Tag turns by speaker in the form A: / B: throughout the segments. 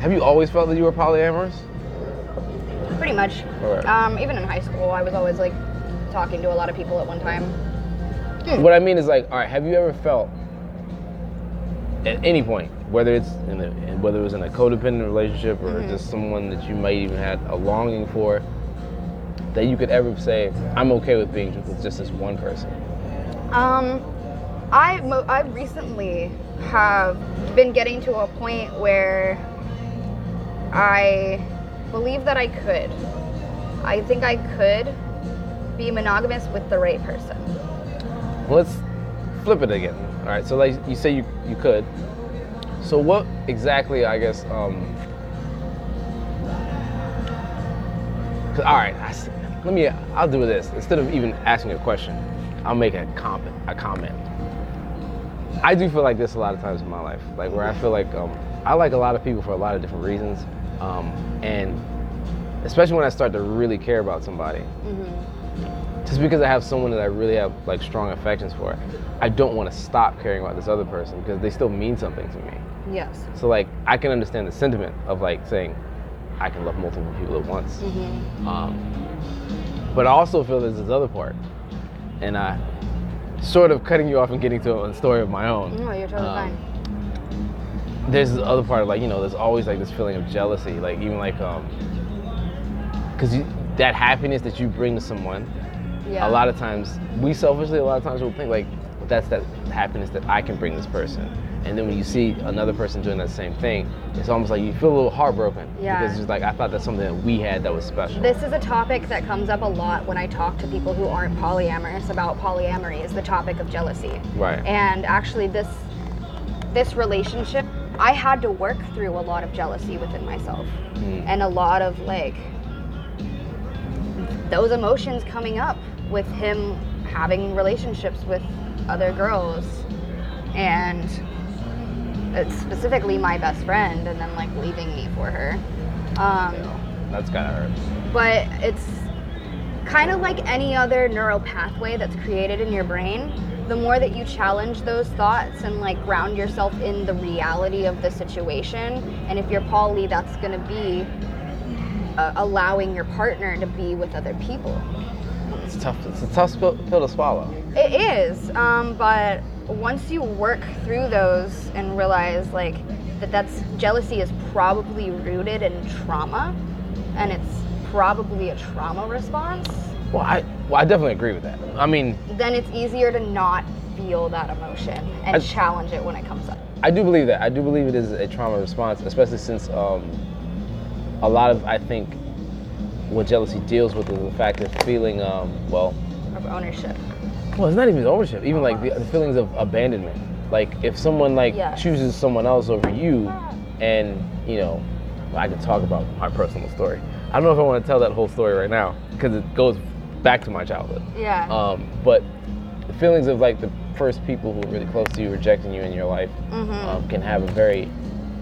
A: Have you always felt that you were polyamorous?
B: Pretty much.
A: Alright.
B: Um, even in high school, I was always like talking to a lot of people at one time.
A: What I mean is like, all right, have you ever felt at any point, whether it's in a, whether it was in a codependent relationship or just someone that you might even had a longing for, that you could ever say, I'm okay with being with just this one person?
B: Um, I mo- I recently have been getting to a point where I believe that I could. I think I could be monogamous with the right person.
A: Let's flip it again. All right, so like you say you you could. So what exactly, I guess, um, all right, I let me, I'll do this. Instead of even asking a question, I'll make a comment, a comment. I do feel like this a lot of times in my life, like where I feel like um, I like a lot of people for a lot of different reasons, um, and especially when I start to really care about somebody, just because I have someone that I really have like strong affections for, I don't want to stop caring about this other person because they still mean something to me.
B: Yes.
A: So like I can understand the sentiment of like saying I can love multiple people at once, um, but I also feel there's this other part, and I sort of cutting you off and getting to a story of my own.
B: No, you're totally
A: Um,
B: fine.
A: There's this other part of like you know there's always like this feeling of jealousy like even like um because that happiness that you bring to someone
B: Yeah.
A: a lot of times we selfishly a lot of times will think like that's that happiness that i can bring this person and then when you see another person doing that same thing it's almost like you feel a little heartbroken
B: Yeah.
A: because it's like i thought that's something that we had that was special
B: This is a topic that comes up a lot when I talk to people who aren't polyamorous about polyamory is the topic of jealousy.
A: right
B: And actually this this relationship I had to work through a lot of jealousy within myself
A: Mm.
B: and a lot of like those emotions coming up with him having relationships with other girls and specifically my best friend and then like leaving me for her. Um,
A: that's gotta hurt
B: but it's kind of like any other neural pathway that's created in your brain the more that you challenge those thoughts and like ground yourself in the reality of the situation and if you're poly that's going to be uh, allowing your partner to be with other people.
A: It's tough it's a tough pill pill to swallow.
B: It is um, but once you work through those and realize like that that's jealousy is probably rooted in trauma and it's probably a trauma response
A: well i well i definitely agree with that i mean
B: then it's easier to not feel that emotion and
A: I-
B: challenge it when it comes up.
A: I do believe that. I do believe it is a trauma response, especially since um, a lot of I think what jealousy deals with is the fact of feeling um, well.
B: Of ownership.
A: Well, it's not even ownership. Even like the, the feelings of abandonment. Like if someone like chooses someone else over you, and you know, I could talk about my personal story. I don't know if I want to tell that whole story right now because it goes back to my childhood.
B: Yeah.
A: Um, but the feelings of like the first people who are really close to you rejecting you in your life
B: Mm-hmm.
A: um, can have a very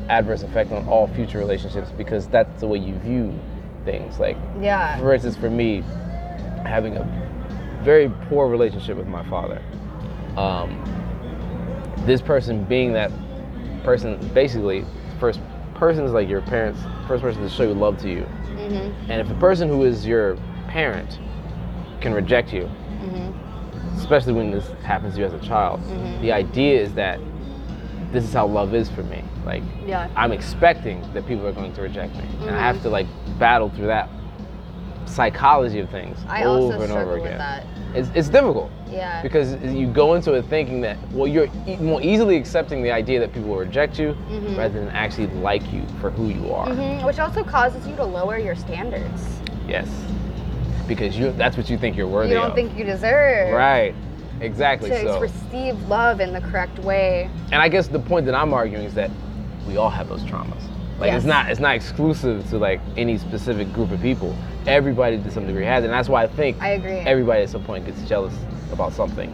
A: adverse effect on all future relationships because that's the way you view things. Like,
B: yeah.
A: for instance, for me, having a very poor relationship with my father, um, this person being that person, basically, first person is like your parents, first person to show you love to you.
B: Mm-hmm.
A: And if the person who is your parent can reject you,
B: Mm-hmm.
A: especially when this happens to you as a child, the idea is that this is how love is for me. Like,
B: Yeah.
A: I'm expecting that people are going to reject me, and I have to like battle through that psychology of things
B: I
A: over and over again. It's, it's difficult
B: Yeah.
A: because you go into it thinking that well, you're e- more easily accepting the idea that people will reject you
B: Mm-hmm.
A: rather than actually like you for who you are.
B: Mhm, Which also causes you to lower your standards.
A: Yes, because you that's what you think you're worthy of.
B: You don't
A: of.
B: think you deserve
A: right. Exactly.
B: to
A: so.
B: receive love in the correct way.
A: and I guess the point that I'm arguing is that we all have those traumas. Like
B: Yes.
A: it's not it's not exclusive to like any specific group of people. Everybody to some degree has it. And that's why I think
B: I agree.
A: everybody at some point gets jealous about something.